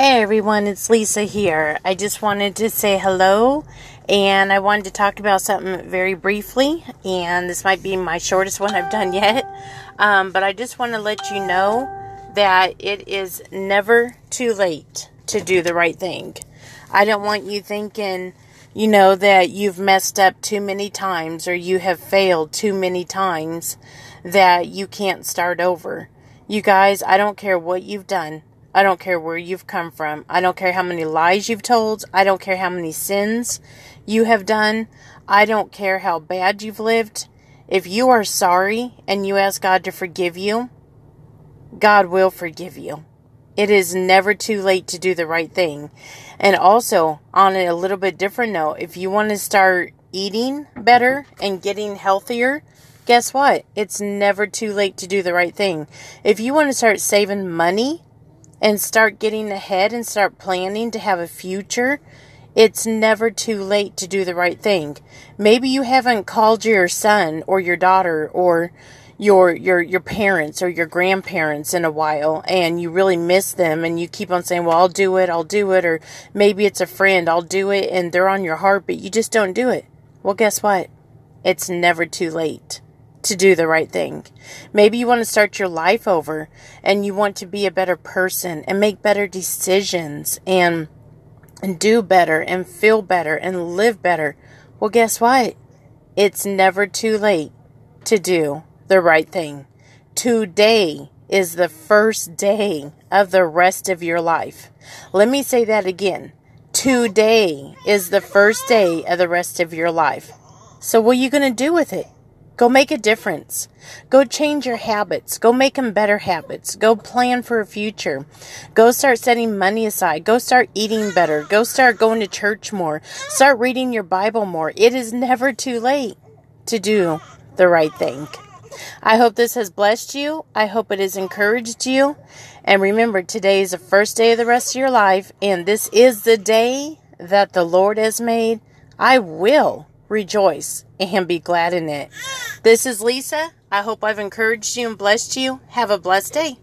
Hey everyone, it's Lisa here. I just wanted to say hello and I wanted to talk about something very briefly. And this might be my shortest one I've done yet, um, but I just want to let you know that it is never too late to do the right thing. I don't want you thinking, you know, that you've messed up too many times or you have failed too many times that you can't start over. You guys, I don't care what you've done. I don't care where you've come from. I don't care how many lies you've told. I don't care how many sins you have done. I don't care how bad you've lived. If you are sorry and you ask God to forgive you, God will forgive you. It is never too late to do the right thing. And also, on a little bit different note, if you want to start eating better and getting healthier, guess what? It's never too late to do the right thing. If you want to start saving money, and start getting ahead and start planning to have a future, it's never too late to do the right thing. Maybe you haven't called your son or your daughter or your your your parents or your grandparents in a while and you really miss them and you keep on saying, "Well, I'll do it. I'll do it." Or maybe it's a friend, "I'll do it." and they're on your heart, but you just don't do it. Well, guess what? It's never too late to do the right thing. Maybe you want to start your life over and you want to be a better person and make better decisions and and do better and feel better and live better. Well, guess what? It's never too late to do the right thing. Today is the first day of the rest of your life. Let me say that again. Today is the first day of the rest of your life. So, what are you going to do with it? Go make a difference. Go change your habits. Go make them better habits. Go plan for a future. Go start setting money aside. Go start eating better. Go start going to church more. Start reading your Bible more. It is never too late to do the right thing. I hope this has blessed you. I hope it has encouraged you. And remember, today is the first day of the rest of your life, and this is the day that the Lord has made. I will rejoice and be glad in it. This is Lisa. I hope I've encouraged you and blessed you. Have a blessed day.